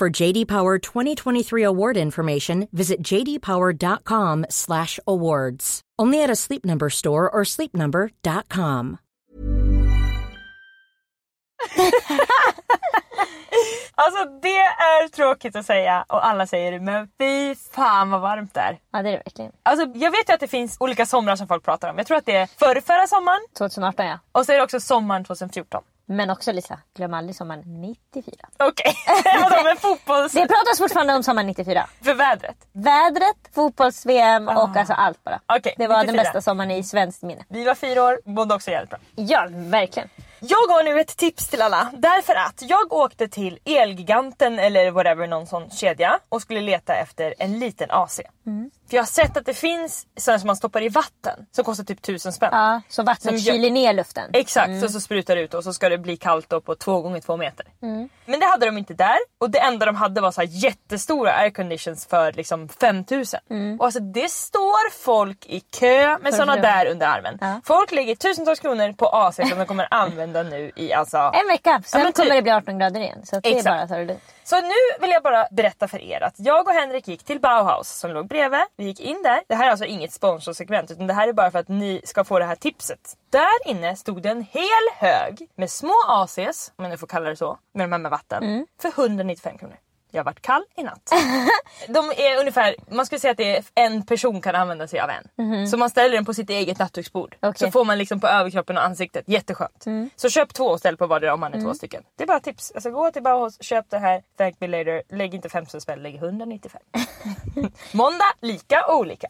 For JD Power 2023 award information, visit jdpower.com/awards. Only at a Sleep Number store or sleepnumber.com. Alltså det är tråkigt att säga och alla säger det men fy fan vad varmt det är. Ja det är det verkligen. Alltså jag vet ju att det finns olika somrar som folk pratar om. Jag tror att det är förra, förra sommaren 2018 ja. och så är det också sommaren 2014. Men också Lisa, glöm aldrig sommaren 94. Okej, vadå med fotbolls... Det pratas fortfarande om sommaren 94. För vädret? Vädret, fotbolls-VM och alltså allt bara. Okej, det var 94. den bästa sommaren i svenskt minne. Vi var fyra år, mådde också jävligt bra. Ja, verkligen. Jag har nu ett tips till alla. Därför att jag åkte till Elgiganten eller whatever, någon sån kedja och skulle leta efter en liten AC. För jag har sett att det finns sådana som man stoppar i vatten som kostar typ tusen spänn. Ja, så vattnet Som gör- kyler ner luften. Exakt, och så sprutar det ut och så ska det bli kallt då på två gånger två meter. Men det hade de inte där och det enda de hade var så jättestora airconditions för liksom 5000. Och alltså det står folk i kö med sådana där under armen. Ja. Folk lägger tusentals kronor på AC som de kommer använda nu i alltså... En vecka, sen Ja, typ. kommer det bli 18 grader igen. Så det är bara det. Så nu vill jag bara berätta för er att jag och Henrik gick till Bauhaus som låg bredvid. Vi gick in där. Det här är alltså inget sponsorsegment utan det här är bara för att ni ska få det här tipset. Där inne stod det en hel hög med små ACs, om jag nu får kalla det så, med de här med vatten, för 195 kronor. Jag varit kall i natt. De är ungefär, man skulle säga att det är en person kan använda sig av en. Så man ställer den på sitt eget nattduksbord. Okej. Så får man liksom på överkroppen och ansiktet. Jätteskönt. Så köp två och ställ på vardera om man är två stycken. Det är bara tips. Alltså gå till Bauhaus, köp det här, thank me later. Lägg inte 50 spänn, lägg 195. Måndag, lika och olika.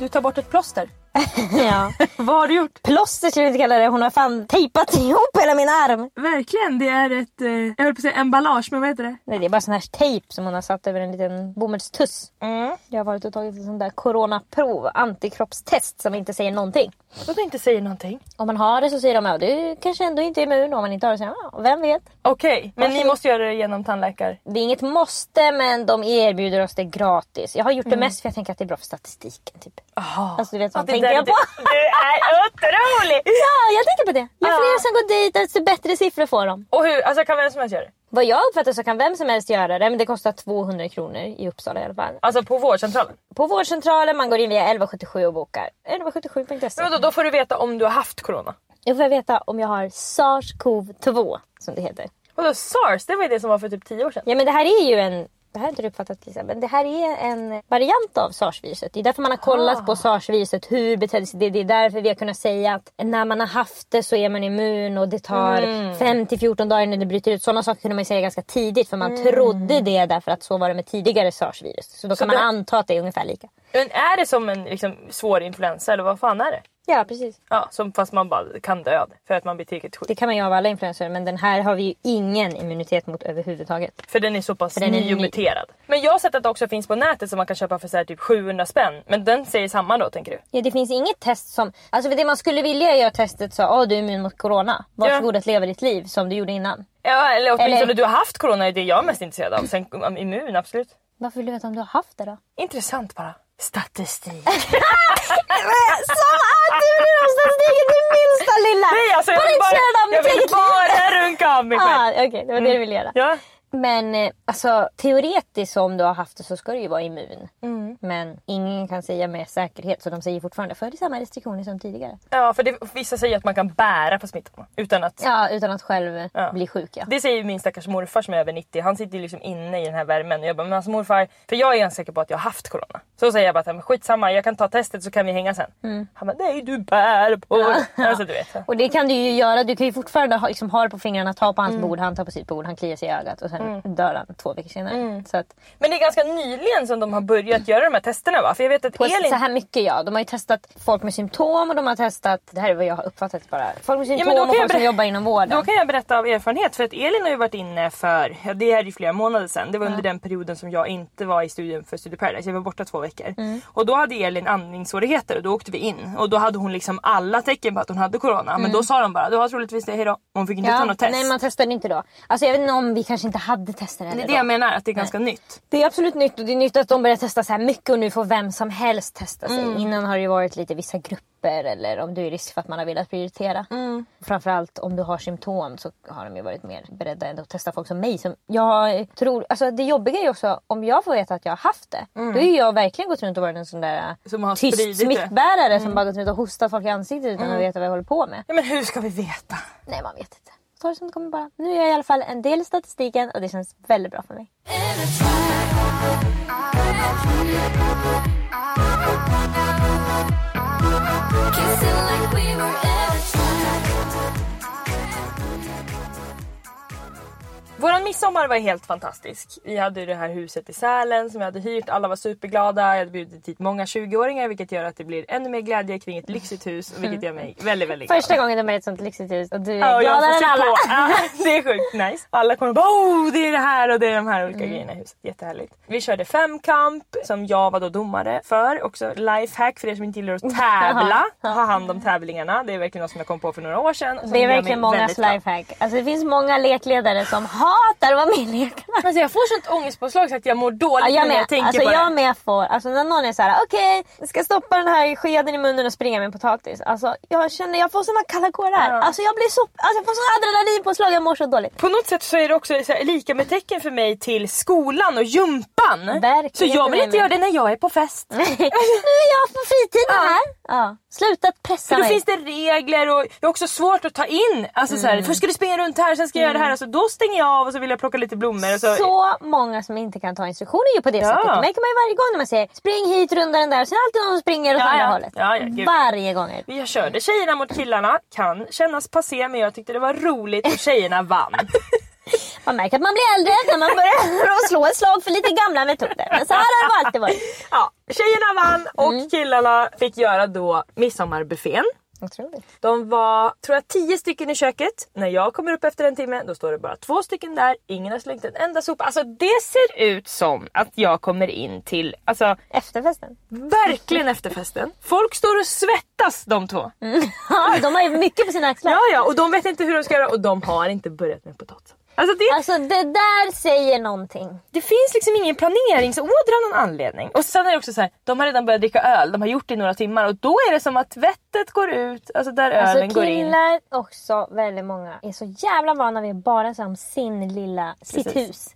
Du tar bort ett plåster. ja. Vad har du gjort? Plåster skulle jag inte kalla det. Hon har fan tejpat ihop hela min arm. Verkligen, det är ett, eh, jag höll på att säga emballage, men vad heter det? Nej, det är bara sån här tejp som hon har satt över en liten bomullstuss. Mm. Jag har varit och tagit ett sånt där coronaprov, antikroppstest som inte säger någonting. Som inte säger någonting. Om man har det så säger de att du kanske ändå inte är immun. Om man inte har det så säger de, ja, vem vet. Okej, men ni Varsågod. måste göra det genom tandläkare. Det är inget måste men de erbjuder oss det gratis. Jag har gjort Mm. det mest för jag tänker att det är bra för statistiken. Typ. Aha. Alltså, du vet, det tänker jag på. Du, du är otrolig! Ja, jag tänker på det. Ju Ja. fler som går dit desto bättre siffror får de. Och hur, alltså kan vem som helst göra det? Vad jag uppfattar så kan vem som helst göra det men det kostar 200 kronor i Uppsala i alla fall. Alltså på vårdcentralen? På vårdcentralen man går in via 1177 och bokar. 1177.se. Men då, då får du veta om du har haft corona. Jag får veta om jag har SARS-CoV-2 som det heter. Och då SARS, det var ju det som var för typ 10 år sedan. Ja men det här är ju en det här har inte du uppfattat Lisa, men det här är en variant av SARS-viruset. Det är därför man har kollat på SARS-viruset, hur betedde sig det? Det är därför vi har kunnat säga att när man har haft det så är man immun och det tar 5 till 14 dagar innan det bryter ut. Sådana saker kunde man säga ganska tidigt för man trodde det därför att så var det med tidigare SARS-virus. Så då kan man det- anta att det är ungefär lika. Men är det som en liksom, svår influensa eller vad fan är det? Ja precis. Ja, som, fast man bara kan dö för att man blir tillräckligt sjuk. Det kan man ju av alla influenser men den här har vi ju ingen immunitet mot överhuvudtaget. För den är så pass För den är ny. Men jag har sett att det också finns på nätet som man kan köpa för så här typ 700 spänn. Men den säger samma då tänker du? Ja, det finns inget test som... Alltså det man skulle vilja göra testet så, åh du är immun mot corona. Varsågod att leva ditt liv som du gjorde innan. Ja eller åtminstone Eller- du har haft corona är det jag är mest intresserad av. Sen immun absolut. Varför vill du veta om du har haft det då? Intressant bara. Statistik. Som att du bryr dig om statistiken det minsta lilla! Nej alltså jag Bara vill bara, jag vill bara runka av mig själv. Ah, Okej, det var det du ville göra. Ja. Men eh, alltså teoretiskt om du har haft det så ska du ju vara immun. Mm. Men ingen kan säga med säkerhet så de säger fortfarande följ samma restriktioner som tidigare. ja för det, vissa säger att man kan bära på smittan utan att Ja, utan att själv Ja. bli sjuk ja. Det säger min stackars morfar som är över 90. Han sitter ju liksom inne i den här värmen. Och jag bara, men alltså morfar, för jag är ganska säker på att jag har haft corona. Så säger jag bara, men skitsamma jag kan ta testet så kan vi hänga sen. Mm. Han bara, nej du bär på. Alltså du vet. Och det kan du ju göra. Du kan ju fortfarande ha, liksom, ha det på fingrarna, ta på hans Mm. bord, han tar på sitt bord, han kliar sig i ögat och sen dör han två veckor senare. Mm. Så att, Men det är ganska nyligen som de har börjat göra de här testerna va? För jag vet att på Elin... så här mycket ja. De har ju testat folk med symptom och de har testat, det här är vad jag har uppfattat bara. Folk med men symptom då och folk som ber- jobbar inom vården. Då kan jag berätta av erfarenhet för att Elin har ju varit inne för, ja, det är ju flera månader sedan. Det var under den perioden som jag inte var i studion för Studio Paradise. Jag var borta två veckor. Mm. Och då hade Elin andningssvårigheter och då åkte vi in. Och då hade hon liksom alla tecken på att hon hade corona. Men då sa de bara, du har troligtvis det, hejdå. Hon fick inte ta något test. Mm. Nej man testade inte då. Alltså jag vet inte om vi kanske inte hade tester det heller är det jag menar, att det är ganska nytt. Det är absolut nytt och det är nytt att de börjar testa så här mycket och nu får vem som helst testa sig. Mm. Innan har det varit lite vissa grupper eller om du är risk för att man har velat prioritera. Mm. Framförallt om du har symptom så har de ju varit mer beredda ändå att testa folk som mig. Som jag tror, alltså det jobbiga är ju också om jag får veta att jag har haft det. Då är jag verkligen gått runt och varit en sån där Mm. Som tyst det. Mm. smittbärare som bara gått runt och hostat folk i ansiktet utan att veta vad jag håller på med. Ja, men hur ska vi veta? Nej man vet inte. Ta det som det kommer bara. Nu är jag i alla fall en del i statistiken och det känns väldigt bra för mig. Våran midsommar var helt fantastisk. Vi hade det här huset i Sälen som vi hade hyrt. Alla var superglada. Jag hade bjudit hit många 20-åringar vilket gör att det blir ännu mer glädje kring ett lyxigt hus. Vilket gör mig väldigt, väldigt glad. Första gången de är i ett sånt lyxigt hus och du är Ja, och gladare än alla. Ja, det är sjukt nice. Alla kommer bara oh, det är det här och det är de här olika grejerna i huset. Jättehärligt. Vi körde femkamp som jag var då domare för. Också lifehack för er som inte gillar att tävla. Ha hand om tävlingarna. Det är verkligen något som jag kom på för några år sedan. och Det är verkligen mångas lifehack. Alltså det finns många lekledare som hatar att vara med i lekarna. Alltså jag får sånt ångestpåslag så att jag mår dåligt Ja, jag när jag tänker Alltså, på jag det. med får. Alltså när någon är så här: okej, jag ska stoppa den här skeden i munnen och springa med en potatis. Alltså jag känner, jag får såna kalla kårar. Ja. Alltså jag blir så, alltså jag får sån adrenalinpåslag, jag mår så dåligt. På något sätt så är det också så här, lika med tecken för mig till skolan och gympan. Verkligen så jag vill inte mig göra det när jag är på fest. nu är jag på fritiden Ja. här. Ja. Sluta pressa För då mig. finns det regler och det är också svårt att ta in. Alltså så här, först ska du springa runt här, sen ska jag göra det här. Alltså, då stänger jag av och så vill jag plocka lite blommor. Så, Så många som inte kan ta instruktioner ju på det Ja. sättet. Det märker man ju varje gång när man säger spring hit, runda den där. Sen är det alltid någon som springer åt Ja, andra ja. hållet. Ja, ja, varje gång. Vi körde tjejerna mot killarna. Kan kännas passé men jag tyckte det var roligt och tjejerna vann. Man märker att man blir äldre när man börjar slå ett slag för lite gamla metoder. Men så här har det alltid varit. ja, tjejerna vann och Mm. killarna fick göra då midsommarbuffén. Otroligt. De var, tror jag, tio stycken i köket. När jag kommer upp efter en timme, då står det bara två stycken där. Ingen har slängt en enda sopa. Alltså det ser ut som att jag kommer in till, alltså Efterfesten. verkligen efterfesten. Folk står och svettas de två. Ja, de har ju mycket på sina axlar. Ja, ja, och de vet inte hur de ska göra och de har inte börjat med potatisen. Alltså det, Alltså det där säger någonting. det finns liksom ingen planeringsådra av någon anledning. Och sen är det också så här, de har redan börjat dricka öl, de har gjort det i några timmar och då är det som att vettet går ut, alltså där ölen Alltså går in. killar också, väldigt många, är så jävla vana vid att bara säga om sin lilla, sitt Precis. hus.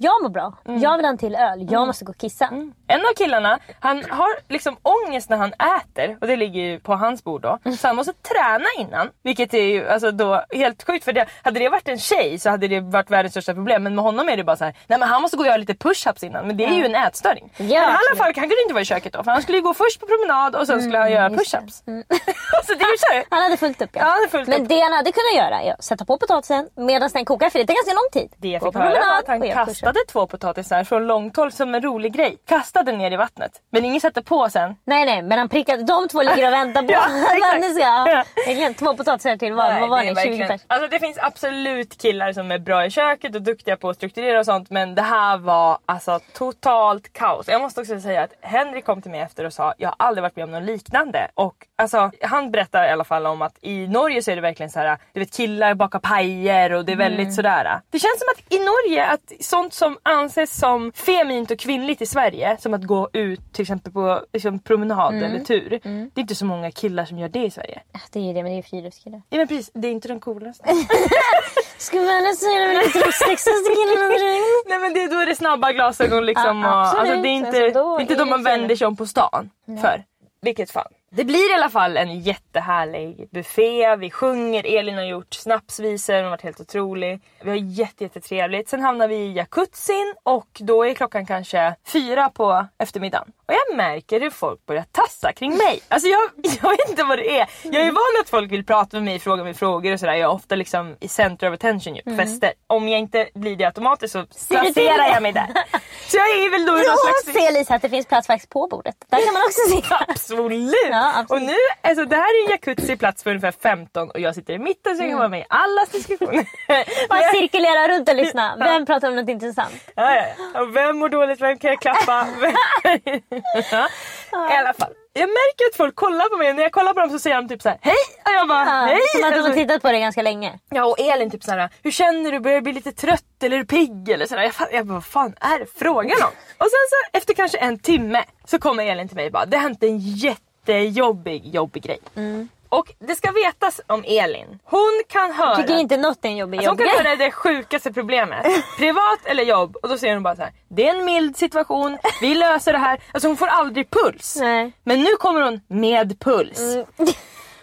Jag mår bra, jag vill ha en till öl, jag måste gå och kissa. En av killarna, han har liksom ångest när han äter och det ligger ju på hans bord då. Så han måste träna innan. Vilket är ju alltså då helt sjukt för det, hade det varit en tjej så hade det varit världens största problem. Men med honom är det bara så här, nej men han måste gå och göra lite push-ups innan. Men det är ju en ätstörning. Ja, men i alla fall, han kunde inte vara i köket då för han skulle ju gå först på promenad och sen skulle han göra just det. alltså det så här, Han hade fullt upp ja. Han hade fullt Men upp. det han hade kunnat göra är att sätta på potatisen medan den kokar för det tar ganska lång tid. Det jag fick höra var att han kastade två potatisar från långt håll som en rolig grej. Kastade ner i vattnet. Men ingen satte på sen. Nej nej men han prickade, de två ligger och väntar på Ja, att. Ja. Verkligen två potatisar till var. Nej, Vad var det är ni? 20 verkligen- pers? Alltså det finns absolut killar som är bra i köket och duktiga på att strukturera och sånt men det här var alltså totalt kaos. Jag måste också säga att Henrik kom till mig efter och sa jag har aldrig varit med om något liknande och alltså alltså, han berättar i alla fall om att i Norge så är det verkligen så här, du vet killar bakar pajer och det är väldigt sådär. Det känns som att i Norge att sånt som anses som feminint och kvinnligt i Sverige, som att gå ut till exempel på liksom, promenad eller tur. Det är inte så många killar som gör det i Sverige. Ja, Det är det, men det är friluftskillar. Ja, men precis, det är inte den coolaste. Ska man alltså säga det med lite de sexigaste killarna Nej men det, då är det snabba glasögon liksom. Ja, och, alltså, det är inte, Alltså, det är inte är de man vänder sig om på stan för. Vilket fall. Det blir i alla fall en jättehärlig buffé. Vi sjunger, Elin har gjort snapsvisor, hon har varit helt otrolig. Vi har jätte, jättetrevligt. Sen hamnar vi i jacuzzin och då är klockan kanske fyra på eftermiddagen. Och jag märker hur folk börjar tassa kring mig. Alltså jag, jag vet inte vad det är. Jag är van att folk vill prata med mig, fråga mig frågor och sådär. Jag är ofta liksom i center of attention ju, på fester. Om jag inte blir det automatiskt så placerar jag mig där. Så jag är väl då i någon slags... se Lisa att det finns plats faktiskt på bordet. Där kan man också sitta. Absolut! Ja, absolut. Och nu, alltså det här är en jacuzzi plats för ungefär 15 och jag sitter i mitten så jag kan vara med i allas diskussioner. Bara cirkulera runt och lyssna. Vem pratar om något intressant? Ja, ja, vem mår dåligt? Vem kan jag klappa? Vem-. I alla fall. Jag märker att folk kollar på mig när jag kollar på dem så säger de typ så här: hej! Och jag bara Ja, hej! som att de har Alltså, tittat på det ganska länge. ja och Elin typ såhär, hur känner du? Börjar du bli lite trött eller är du pigg? Eller sådär. Jag, jag bara, vad fan är det frågan om? Och sen så efter kanske en timme så kommer Elin till mig och bara, det har hänt en jättejobbig, jobbig grej. Mm. Och det ska vetas om Elin. Hon kan höra... Tycker inte något är en jobbig Alltså hon kan höra det sjukaste problemet. Privat eller jobb. Och då säger hon bara så här. Det är en mild situation. Vi löser det här. Alltså hon får aldrig puls. Nej. Men nu kommer hon med puls. Mm.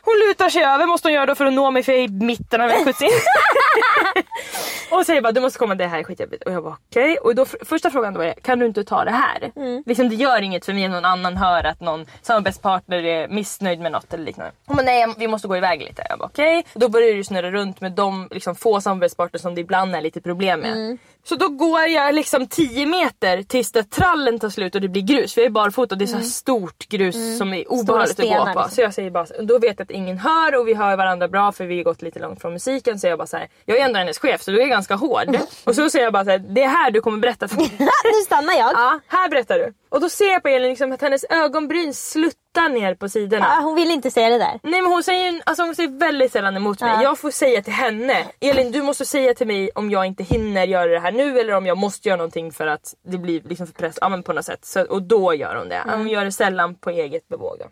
Hon lutar sig över, måste hon göra då för att nå mig för jag är i mitten av jacuzzin. och säger bara du måste komma, det här är skitjobbigt. Och jag bara okej. Och då första frågan då är kan du inte ta det här? Mm. Liksom det gör inget för mig om någon annan hör att någon samarbetspartner är missnöjd med något eller liknande. Hon bara nej vi måste gå iväg lite. Jag bara okej. Och Då börjar ju snurra runt med de liksom, få samarbetspartner som det ibland är lite problem med. Mm. Så då går jag liksom 10 meter tills det trallen tar slut och det blir grus. För jag är barfota och det är så här stort grus som är obehagligt att gå Mm. på. liksom. Så jag säger bara, då vet jag att ingen hör och vi hör varandra bra för vi har gått lite långt från musiken. Så jag bara så här, jag är ändå hennes chef så du är ganska hård. och så säger jag bara så här, det är här du kommer berätta för mig. nu stannar jag. ja, här berättar du. Och då ser jag på Elin liksom att hennes ögonbryn sluttar ner på sidorna. Ja, hon vill inte säga det där. Nej men hon säger, alltså hon säger väldigt sällan emot mig. Ja. Jag får säga till henne, Elin du måste säga till mig om jag inte hinner göra det här nu eller om jag måste göra någonting för att det blir liksom för press, ja men på något sätt. Så, och då gör hon det. Mm. Hon gör det sällan på eget bevåg. då.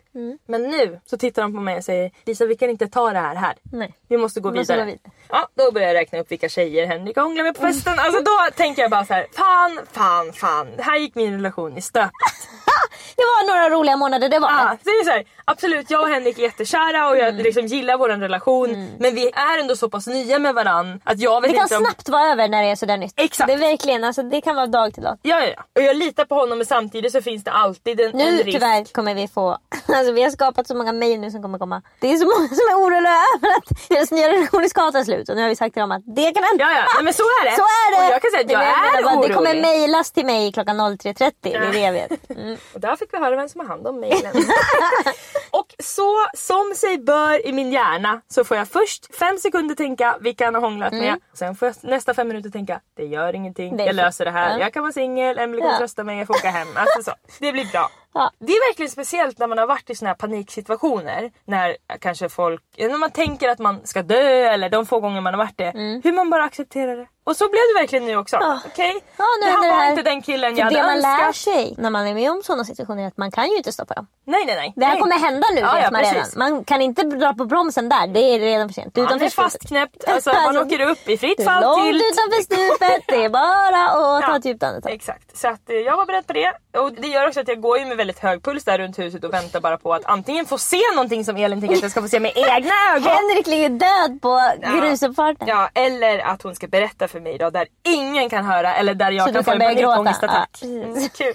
Men nu så tittar hon på mig och säger Lisa vi kan inte ta det här här. Nej. Vi måste gå Vi måste vidare. Ja, då börjar jag räkna upp vilka tjejer Henrik har hånglat med på festen. Alltså då tänker jag bara så här: fan, fan, fan. Här gick min relation i stöpet. Det var några roliga månader, det var Ja, det. så det är så här, absolut jag och Henrik är jättekära och jag Mm. liksom gillar vår relation. Men vi är ändå så pass nya med varann att jag vet Det kan om... snabbt vara över när det är sådär nytt. Exakt. Det är verkligen, alltså, det kan vara dag till dag. Ja, ja, ja. Och jag litar på honom men samtidigt så finns det alltid en, en Nu risk. tyvärr kommer vi få, alltså vi har skapat så många mejl nu som kommer komma. Det är så många som är oroliga över att deras nya relation ska ta slut och nu har vi sagt till dem att det kan hända. Ja, ja. Nej, men så är det. Så är det! Och jag kan säga att jag Det är bara, orolig. Det kommer mejlas till mig klockan 03.30, det är det jag vet. Mm. Och där fick vi höra vem som har hand om mejlen. och så som sig bör i min hjärna så får jag först fem sekunder tänka vilka han har hånglat med. Sen får jag nästa fem minuter tänka det gör ingenting, Mm. Det jag löser det här. Ja. Jag kan vara singel, Emelie kommer Ja. trösta mig, jag får åka hem. Alltså så. Det blir bra. Ja. Det är verkligen speciellt när man har varit i såna här paniksituationer. När kanske folk, när man tänker att man ska dö eller de få gånger man har varit det. Hur man bara accepterar det. Och så blev det verkligen nu också. Mm. Ja. Okej? Ja, nu det här var det inte den killen jag det hade man lär önskat. sig när man är med om sådana situationer är att man kan ju inte stoppa dem. Nej nej nej. Det här nej. kommer hända nu Ja, vet ja, man redan. Man kan inte dra på bromsen där, det är redan för sent. Man Utanför är fastknäppt, alltså, man Alltså, åker upp i fritt Det fall långt till... utanför stupet, det är bara att ta Ja. ett djupt andetag. Exakt, så att, eh, jag var beredd på det. Och det gör också att jag går ju med väldigt hög puls där runt huset och väntar bara på att antingen få se någonting som Elin tänker att jag ska få se med egna ögon. Henrik ligger död på grusuppfarten. Ja, eller att hon ska berätta för mig då där ingen kan höra eller där jag Så kan få en panikångestattack. Ja, mm, kul.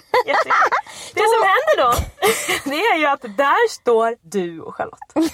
Det som händer då, det är ju att där står du och Charlotte.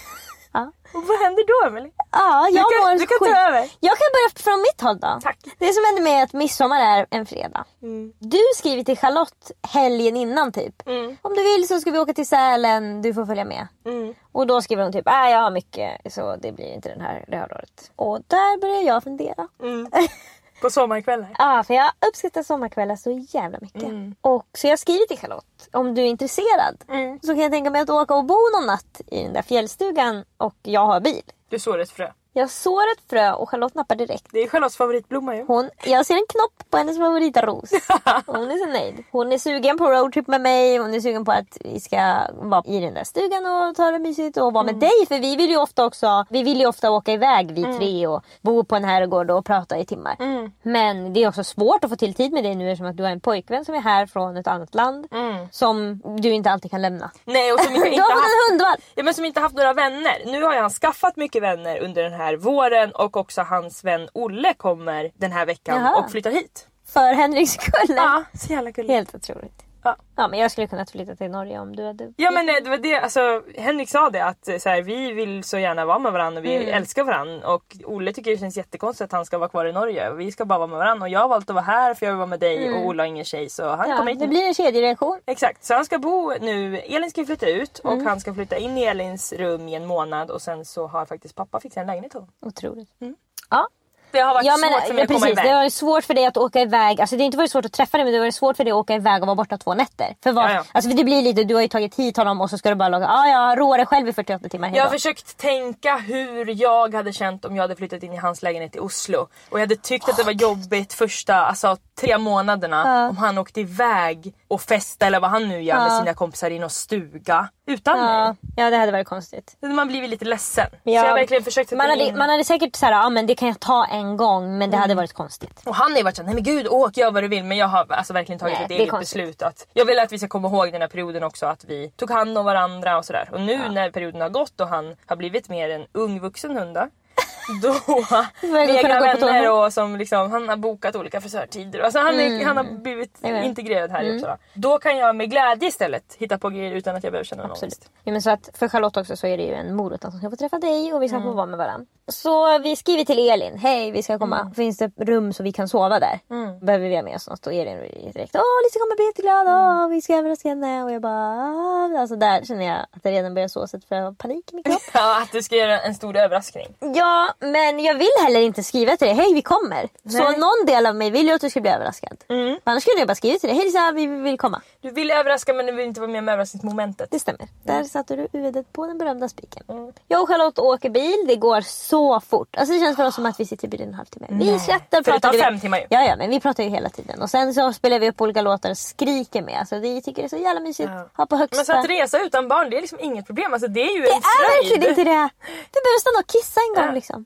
Ja. Och vad händer då Emelie? Ja, jag Du kan- mår du kan ta över. Jag kan börja från mitt håll då. Tack. Det som händer med att midsommar är en fredag. Mm. Du skriver till Charlotte helgen innan typ. Mm. Om du vill så ska vi åka till Sälen, du får följa med. Mm. Och då skriver hon typ, äh, jag har mycket så det blir inte den här, det här året. Och där börjar jag fundera. Mm. På sommarkvällar. Ja, för jag uppskattar sommarkvällar så jävla mycket. Och så jag skriver till Charlotte, om du är intresserad så kan jag tänka mig att åka och bo någon natt i den där fjällstugan och jag har bil. Du sår ett frö. Jag sår ett frö och Charlotte nappar direkt. Det är Charlottes favoritblomma ju. Hon, jag ser en knopp på hennes favoritros. Hon är så nöjd. Hon är sugen på roadtrip med mig. Hon är sugen på att vi ska vara i den där stugan och ta det mysigt och vara med dig. För vi vill ju ofta också vi vill ju ofta åka iväg vi tre och bo på en herrgård och prata i timmar. Men det är också svårt att få till tid med dig nu eftersom att du har en pojkvän som är här från ett annat land. Som du inte alltid kan lämna. Nej och som inte, inte haft. Ja, men som inte haft några vänner. Nu har han skaffat mycket vänner under den här våren och också hans vän Olle kommer den här veckan Jaha. och flyttar hit. För Henriks skull. Ja, så jävla gulligt. Helt otroligt. Ja. Ja men jag skulle kunna flytta till Norge om du hade... Ja men eh, det var det, alltså Henrik sa det att eh, så här, vi vill så gärna vara med varandra och vi Mm. älskar varandra och Olle tycker det känns jättekonstigt att han ska vara kvar i Norge. Vi ska bara vara med varandra och jag har valt att vara här för jag vill vara med dig och Olle har ingen tjej så han Mm. Ja, kommer hit det blir en kedjereaktion. Exakt, så han ska bo nu. Elin ska flytta ut och Mm. han ska flytta in i Elins rum i en månad och sen så har faktiskt pappa fixat en lägenhet till honom. Otroligt. Ja. Det har varit Ja, svårt men, för mig att komma precis, iväg. det var svårt för dig att åka iväg. Alltså, det har inte varit svårt att träffa dig men det var svårt för dig att åka iväg och vara borta två nätter. För, vad, Ja, ja. Alltså, för det blir lite, du har ju tagit hit honom och så ska du bara logga. Ah, jag rår dig själv i 48 timmar. Jag har försökt tänka hur jag hade känt om jag hade flyttat in i hans lägenhet i Oslo. Och jag hade tyckt att det var jobbigt första alltså, tre månaderna om han åkte iväg och festa eller vad han nu gör med Ja. sina kompisar i någon stuga utan ja, mig. ja, det hade varit konstigt. Man blir lite ledsen. Ja. Så jag verkligen försökt Man hade, in... man hade säkert såhär, ja men det kan jag ta en gång men det hade varit konstigt. Och han har ju varit såhär, nej men gud åk gör vad du vill. Men jag har alltså verkligen tagit Nej, ett eget konstigt. beslut. Att jag vill att vi ska komma ihåg den här perioden också. Att vi tog hand om varandra och sådär. Och nu när perioden har gått och han har blivit mer en ung vuxen hund då, med egna vänner och som liksom, han har bokat olika frisörtider. Alltså han, är, han har blivit integrerad här i Uppsala. Då kan jag med glädje istället hitta på grejer utan att jag behöver känna någon Absolut. Ja, men så att för Charlotte också så är det ju en morot att hon ska få träffa dig och vi ska få vara med varandra. Så vi skriver till Elin. Hej vi ska komma. Finns det rum så vi kan sova där? Behöver vi ha med oss något? Och Elin direkt. Åh Lisa kommer bli jätteglad. Åh, vi ska överraska henne. Och jag bara. "Ah." Alltså där känner jag att det redan börjar såsas för jag har panik i min kropp. Ja, att du ska göra en stor överraskning. ja men jag vill heller inte skriva till dig. Hej vi kommer. Så Nej. någon del av mig vill ju att du ska bli överraskad. Annars skulle jag bara skriva till dig. Hej Lisa vi vill komma. Du vill överraska men du vill inte vara med om överraskningsmomentet. Det stämmer. Där satte du huvudet på den berömda spiken. Jag och Charlotte åker bil. Det går så fort. Alltså det känns för oss som att vi sitter i bilen en halvtimme. Vi skrattar och För det pratar. tar du fem timmar ju. Ja, ja, men vi pratar ju hela tiden. Och sen så spelar vi upp olika låtar och skriker med. Alltså vi tycker det är så jävla mysigt. Ja. Ha på högsta. Men så att resa utan barn det är liksom inget problem. Alltså, det är ju det en är fröjd. verkligen inte det. Vi behöver stanna och kissa en gång Ja. liksom.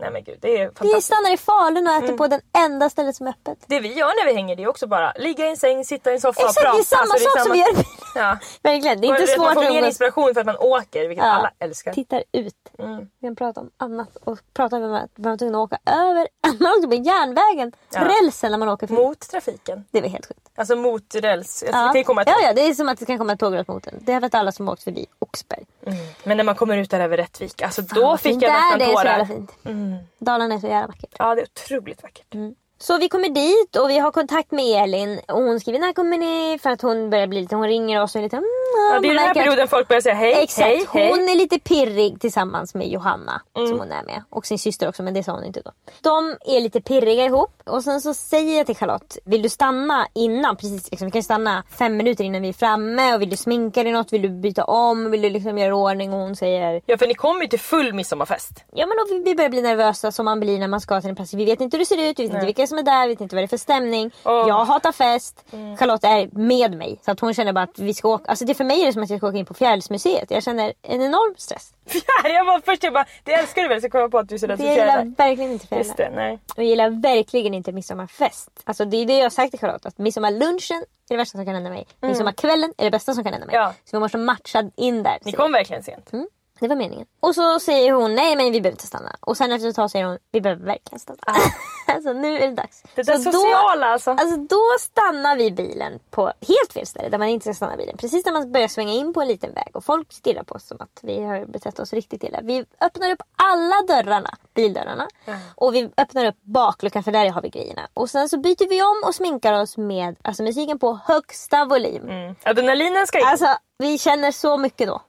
Nej men gud, det är Vi fantastiskt. stannar i Falun och äter Mm. på den enda stället som är öppet. Det vi gör när vi hänger det är också bara ligga i en säng, sitta i en soffa Exakt, och prata. det är samma Alltså, sak som vi gör i bilen. Ja. Verkligen, det är inte svårt Man får mer inspiration för att man åker, vilket Ja. alla älskar. Tittar ut. Mm. Vi kan prata om annat och prata om att man var tvungen att åka över. Man åkte på järnvägen, Ja. rälsen när man åker förbi. Mot trafiken. Det var helt sjukt. Alltså mot räls. Alltså, Ja. Det kan ju komma ett ja, ja, det är som att det kan komma ett tåg rakt mot en. Det har varit alla som åkt förbi Oxberg. Mm. Men när man kommer ut där över Rättvik, alltså Fan, då fick jag nästan Det är så jävla tårar. fint. Mm. Dalarna är så jävla vackert. Ja, det är otroligt vackert. Så vi kommer dit och vi har kontakt med Elin och hon skriver när kommer ni? För att hon börjar bli lite, hon ringer oss och är lite mm, Ja, det är den här märker att- perioden folk börjar säga hej, Exakt, hej, hej. hon är lite pirrig tillsammans med Johanna Mm. som hon är med. Och sin syster också men det sa hon inte då. De är lite pirriga ihop och sen så säger jag till Charlotte, vill du stanna innan? Precis, liksom, vi kan stanna fem minuter innan vi är framme och vill du sminka dig något? Vill du byta om? Vill du liksom göra ordning? Och hon säger Ja, för ni kommer ju till full midsommarfest. Ja men då vi- vi börjar bli nervösa som man blir när man ska till en plats. Vi vet inte hur det ser ut, vi vet inte vilka som är där, vet inte vad det är för stämning. Åh. Jag hatar fest. Charlotte är med mig. Så att hon känner bara att vi ska åka. Alltså det för mig är det som att jag ska åka in på Fjärilsmuseet. Jag känner en enorm stress. Fjäril, jag var först jag bara, det älskar du väl? Så kom jag på att du är så rädd För för jag gillar fjärilar. verkligen inte Just fjärilar. det, nej. Och jag gillar verkligen inte midsommarfest. Alltså det är det jag har sagt till Charlotte. Att midsommarlunchen är det värsta som kan hända mig. Midsommarkvällen är det bästa som kan hända mig. Ja. Så vi måste matcha in där. Ni kom verkligen sent. Mm, det var meningen. Och så säger hon nej men vi behöver inte stanna. Och sen efter ett tag säger hon vi behöver verkligen stanna. alltså nu är det dags. Det där Så sociala alltså. Alltså då stannar vi bilen på helt fel ställe där man inte ska stanna bilen. Precis när man börjar svänga in på en liten väg och folk stirrar på oss som att vi har betett oss riktigt illa. Vi öppnar upp alla dörrarna, bildörrarna. Och vi öppnar upp bakluckan för där har vi grejerna. Och sen så byter vi om och sminkar oss med alltså, musiken på högsta volym. Mm. Adrenalinen ska in. Alltså Vi känner så mycket då.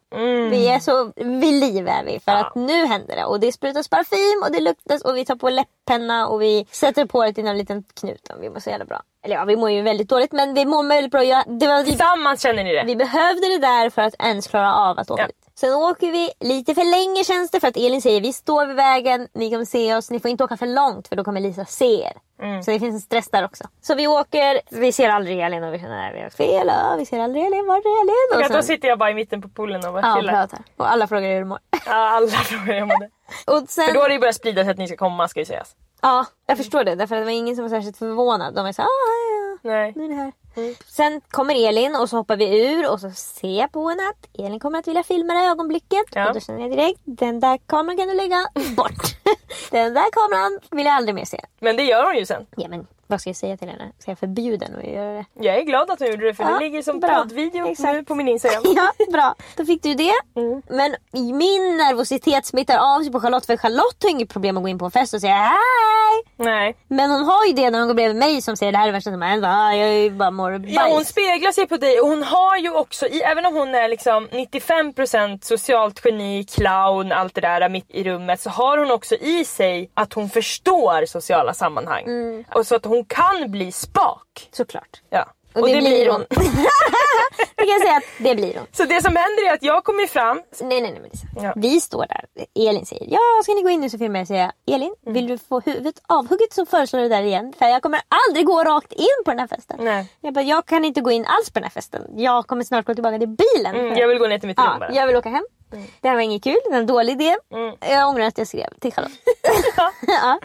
Vi är så vid liv är vi för att nu händer det. Och det sprutas parfym och det luktas och vi tar på läpppenna och vi sätter på det i en liten knut. Och vi mår så jävla bra. Eller ja, vi mår ju väldigt dåligt men vi mår väldigt bra. Jag, det var, vi, Tillsammans känner ni det. vi behövde det där för att ens klara av att åka Ja. dit. Sen åker vi lite för länge känns det för att Elin säger vi står vid vägen, ni kommer se oss, ni får inte åka för långt för då kommer Lisa se er. Mm. Så det finns en stress där också. Så vi åker, vi ser aldrig Elin och vi känner att vi har fel, ja, vi ser aldrig Elin, var är Elin? Och Och då sen, sitter jag bara i mitten på poolen och bara ja, chillar. Och alla frågar hur du mår. Ja, alla frågar hur jag mådde. Och sen, För då har det ju börjat sprida sig att ni ska komma ska ju sägas. Ja, jag förstår det. Därför att det var ingen som var särskilt förvånad. De var såhär, ah, ja, ja, Nej. nu är det här. Sen kommer Elin och så hoppar vi ur och så ser jag på henne att Elin kommer att vilja filma det här ögonblicket. Ja. Och då känner jag direkt, den där kameran kan du lägga bort. den där kameran vill jag aldrig mer se. Men det gör hon ju sen. Ja men vad ska jag säga till henne? Ska jag förbjuda henne att göra det? Jag är glad att hon gjorde det för Ja, det ligger som bra. poddvideo Exakt. nu på min Instagram. Ja, bra. Då fick du det. Mm. Men min nervositet smittar av sig på Charlotte för Charlotte har inget problem att gå in på en fest och säga hej. Nej. Men hon har ju det när hon går bredvid mig som säger det här är värsta som har hänt. Jag bara mår bajs. Ja, hon speglar sig på dig och hon har ju också, även om hon är liksom 95% socialt geni, clown, allt det där mitt i rummet så har hon också i sig att hon förstår sociala sammanhang. Mm. Och så att hon kan bli spak. Såklart. Ja. Och, det, blir hon. jag kan säga att det blir hon. Så det som händer är att jag kommer fram Nej, nej, nej Melissa. Ja. Vi står där. Elin säger ja, ska ni gå in nu så filmar jag. säger Elin, Mm. vill du få huvudet avhugget så föreslår du det där igen. För jag kommer aldrig gå rakt in på den här festen. Nej. Jag bara, jag kan inte gå in alls på den här festen. Jag kommer snart gå tillbaka till bilen. Mm, jag vill gå ner till mitt rum Ja, bara. jag vill åka hem. Det här var inget kul, det var en dålig idé. Mm. Jag ångrar att jag skrev till Charlotte. ja.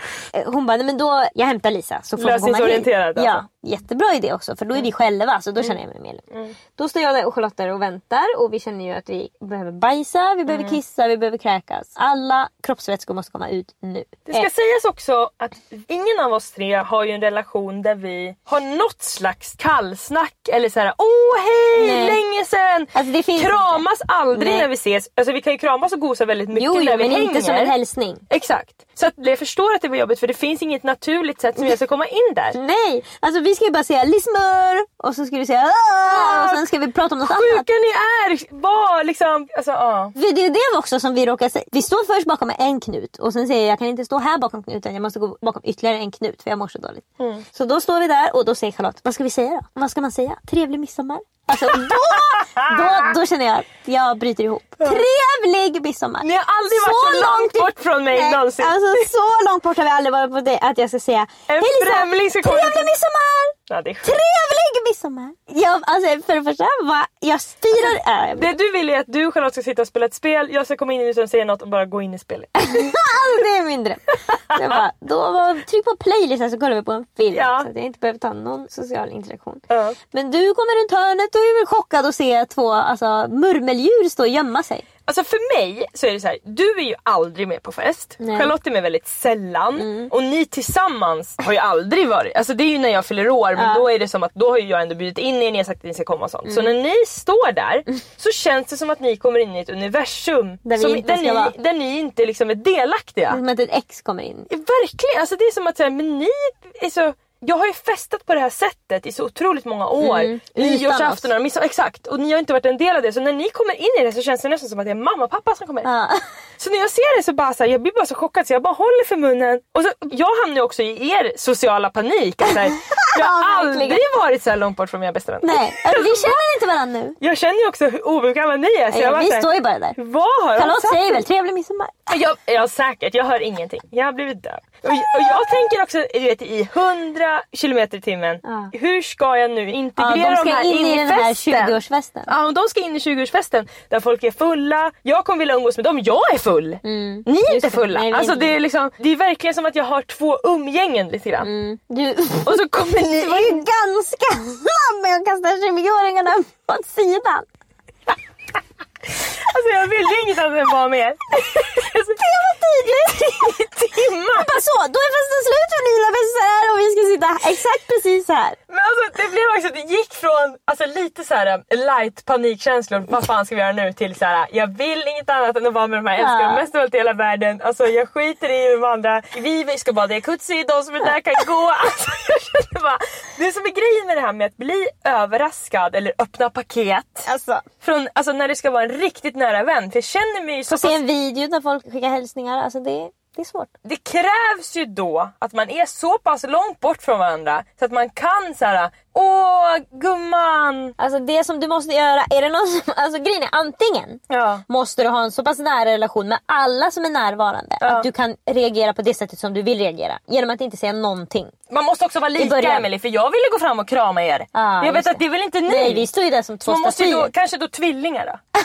Hon bara, nej men då, jag hämtar Lisa så får hon komma hit. Lösningsorienterad, Ja, alltså. Jättebra idé också för då är vi själva så då känner jag mig mer lugn. Då står jag där och Charlotte där och väntar och vi känner ju att vi behöver bajsa, vi behöver kissa, vi behöver kräkas. Alla kroppsvätskor måste komma ut nu. Det ska Eh, sägas också att ingen av oss tre har ju en relation där vi har något slags kallsnack eller såhär åh hej Nej. länge sen! Alltså, det finns kramas aldrig Nej. när vi ses. Alltså vi kan ju kramas och gosa väldigt mycket jo, jo när vi men hänger. inte som en hälsning. Exakt. Så att jag förstår att det var jobbigt för det finns inget naturligt sätt som jag ska komma in där. Nej, alltså vi ska ju bara säga lismör och så ska vi säga "Åh!" och sen ska vi prata om något annat. Sjuka ni är! Var liksom, alltså ja. För det är det också som vi råkar säga. Vi står först bakom en knut och sen säger jag jag kan inte stå här bakom knuten. Jag måste gå bakom ytterligare en knut för jag mår så dåligt. Mm. Så då står vi där och då säger Charlotte, vad ska vi säga då? Vad ska man säga? Trevlig midsommar? Alltså då, då, då känner jag att jag bryter ihop. Trevlig midsommar! Ni har aldrig varit så långt bort från mig Nej, någonsin. Alltså så långt bort har vi aldrig varit på det att jag ska säga En "Hej, Lisa, främling ska komma Trevlig midsommar! Ja, det, är. Trevlig midsommar! Jag, alltså, för det första, va, jag styrar... Äh, jag det du vill är att du Charlotte ska sitta och spela ett spel, jag ska komma in utan att säga något och bara gå in i spelet. alltså, det är min dröm. Bara, då var, tryck på play Lisa, så kollar vi på en film. Ja. Så att jag inte behöver ta någon social interaktion. Ja. Men du kommer runt hörnet och är väl chockad att se två alltså, murmeldjur stå och gömma sig. Alltså för mig så är det så här, du är ju aldrig med på fest. Nej. Mm. Charlotte är med väldigt sällan. Och ni tillsammans har ju aldrig varit, alltså det är ju när jag fyller år men Ja. då är det som att då har ju jag ändå bjudit in er, ni har sagt att ni ska komma och sånt. Så Mm. när ni står där så känns det som att ni kommer in i ett universum Där som, där, ni, där ni inte liksom är delaktiga. Det är som att ett ex kommer in. Verkligen, alltså det är som att säga, men ni är så jag har ju festat på det här sättet i så otroligt många år. Mm. Nyårsafton och midsommar, exakt. Och ni har inte varit en del av det. Så när ni kommer in i det så känns det nästan som att det är mamma och pappa som kommer. Ja. Så när jag ser det så bara så här, jag blir bara så chockad så jag bara håller för munnen. Och så, jag hamnar också i er sociala panik. Att så här, jag har Ja, aldrig varit så långt bort från mina bästa vänner. Nej, alltså, vi känner inte varandra nu. Jag känner ju också hur obekväma ni är. Så jag Ja, vi här, står ju bara där. Vad har Charlotte säger väl trevlig midsommar? Jag, ja säkert, jag hör ingenting. Jag har blivit döv. Och, och jag tänker också du vet, i 100 kilometer i timmen. Ja. Hur ska jag nu Ja, integrera de ska här in i den här festen? 20-årsfesten. Ja, de ska in i 20-årsfesten där folk är fulla. Jag kommer vilja umgås med dem, jag är full. Mm. Ni är Just inte fulla. Nej, alltså, det, är liksom, det är verkligen som att jag har två umgängen lite grann. Mm. Du... Och så kommer ni Du var ju in. ganska snabb med att kasta 20-åringarna åt sidan. Alltså jag vill ju inget annat än vara med. Det var tydligt. Timmar. Bara så, då är festen slut för Nila Besär och vi ska sitta exakt precis här. Men alltså det blev också det gick från alltså, lite så här light panikkänslor, vad fan ska vi göra nu? Till så här, jag vill inget annat än att vara med de här, jag älskar Ja. mest av allt i hela världen. Alltså jag skiter i de andra, vi ska bada i jacuzzi, de som är där kan gå. Alltså, jag kände bara, det som är grejen med det här med att bli överraskad eller öppna paket. Alltså. från, alltså när det ska vara en riktigt nära vän. För jag känner mig ju så Få se en video där folk skickar hälsningar. Alltså det, det är svårt. Det krävs ju då att man är så pass långt bort från varandra så att man kan så här. Åh gumman! Alltså det som du måste göra, är det någon som, alltså grejen är antingen Ja. måste du ha en så pass nära relation med alla som är närvarande Ja. att du kan reagera på det sättet som du vill reagera. Genom att inte säga någonting. Man måste också vara lika. Emily för jag ville gå fram och krama er. Ja, jag vet just att det väl inte ni? Nej vi står ju där som två Man måste då, kanske då tvillingar då?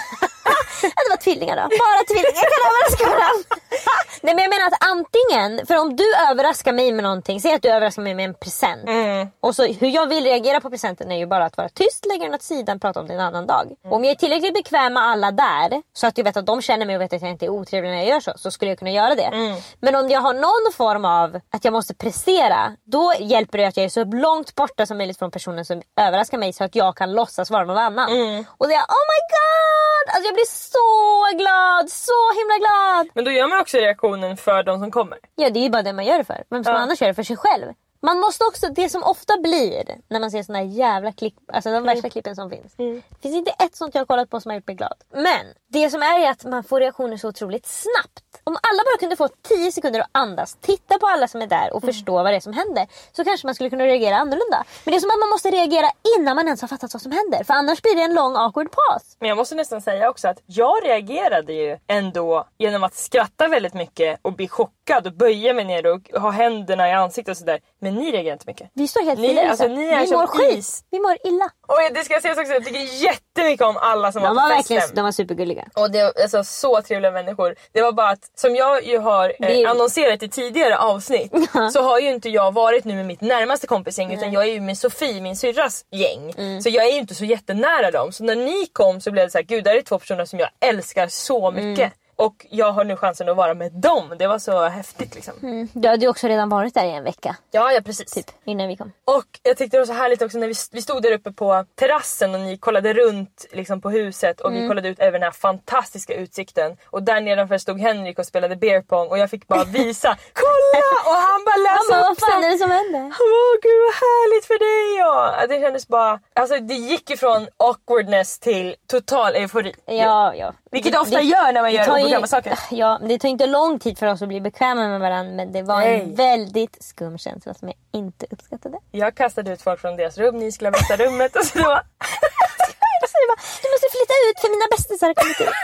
Ja, det var tvillingar då. Bara tvillingar kan överraska varandra. Nej men jag menar att antingen, för om du överraskar mig med någonting, säg att du överraskar mig med en present. Mm. Och så hur jag vill reagera på presenten är ju bara att vara tyst, lägga den åt sidan, prata om det en annan dag. Mm. Och om jag är tillräckligt bekväm med alla där, så att jag vet att de känner mig och vet att jag inte är otrevlig när jag gör så, så skulle jag kunna göra det. Mm. Men om jag har någon form av att jag måste prestera, då hjälper det att jag är så långt borta som möjligt från personen som överraskar mig så att jag kan låtsas vara någon annan. Mm. Och det är oh my god! Alltså jag blir så glad, så himla glad! Men då gör man också reaktionen för de som kommer. Ja det är ju bara det man gör det för. Vem ska Ja. man annars göra det för sig själv? Man måste också, det som ofta blir när man ser såna här jävla klipp, alltså de värsta klippen som finns. Det finns inte ett sånt jag har kollat på som har gjort mig glad. Men det som är är att man får reaktioner så otroligt snabbt. Om alla bara kunde få 10 sekunder att andas, titta på alla som är där och förstå vad det är som händer. Så kanske man skulle kunna reagera annorlunda. Men det är som att man måste reagera innan man ens har fattat vad som händer. För annars blir det en lång awkward pause. Men jag måste nästan säga också att jag reagerade ju ändå genom att skratta väldigt mycket och bli chockad och böja mig ner och ha händerna i ansiktet och sådär. Men ni reagerar inte mycket. Vi står helt Ni- stilla. alltså, ni är vi mår skit. is. Vi mår illa. Och det ska sägas också, jag tycker jättemycket om alla som De var var på verkligen festen. de var supergulliga. Och det var alltså, så trevliga människor. Det var bara att som jag ju har eh, annonserat i tidigare avsnitt så har ju inte jag varit nu med mitt närmaste kompisgäng utan jag är ju med Sofie, min syrras gäng. Mm. Så jag är ju inte så jättenära dem. Så när ni kom så blev det så här, gud det här är två personer som jag älskar så mycket. Mm. Och jag har nu chansen att vara med dem. Det var så häftigt liksom. Mm. Du hade ju också redan varit där i en vecka. Ja, ja precis. Typ innan vi kom. Och jag tyckte det var så härligt också när vi, vi stod där uppe på terrassen och ni kollade runt liksom, på huset och Mm. vi kollade ut över den här fantastiska utsikten. Och där nedanför stod Henrik och spelade beer pong och jag fick bara visa Kolla! Och han bara läste vad upp så fan här, är det som händer? Åh gud vad härligt för dig! Och det kändes bara, alltså det gick ifrån awkwardness till total eufori. Ja, ja. Vilket det ofta gör när man det gör obekväma saker. Ja, det tar inte lång tid för oss att bli bekväma med varandra men det var Nej. en väldigt skum känsla som jag inte uppskattade. Jag kastade ut folk från deras rum, ni skulle ha växta rummet och så du måste flytta ut för mina bästisar har kommit ut.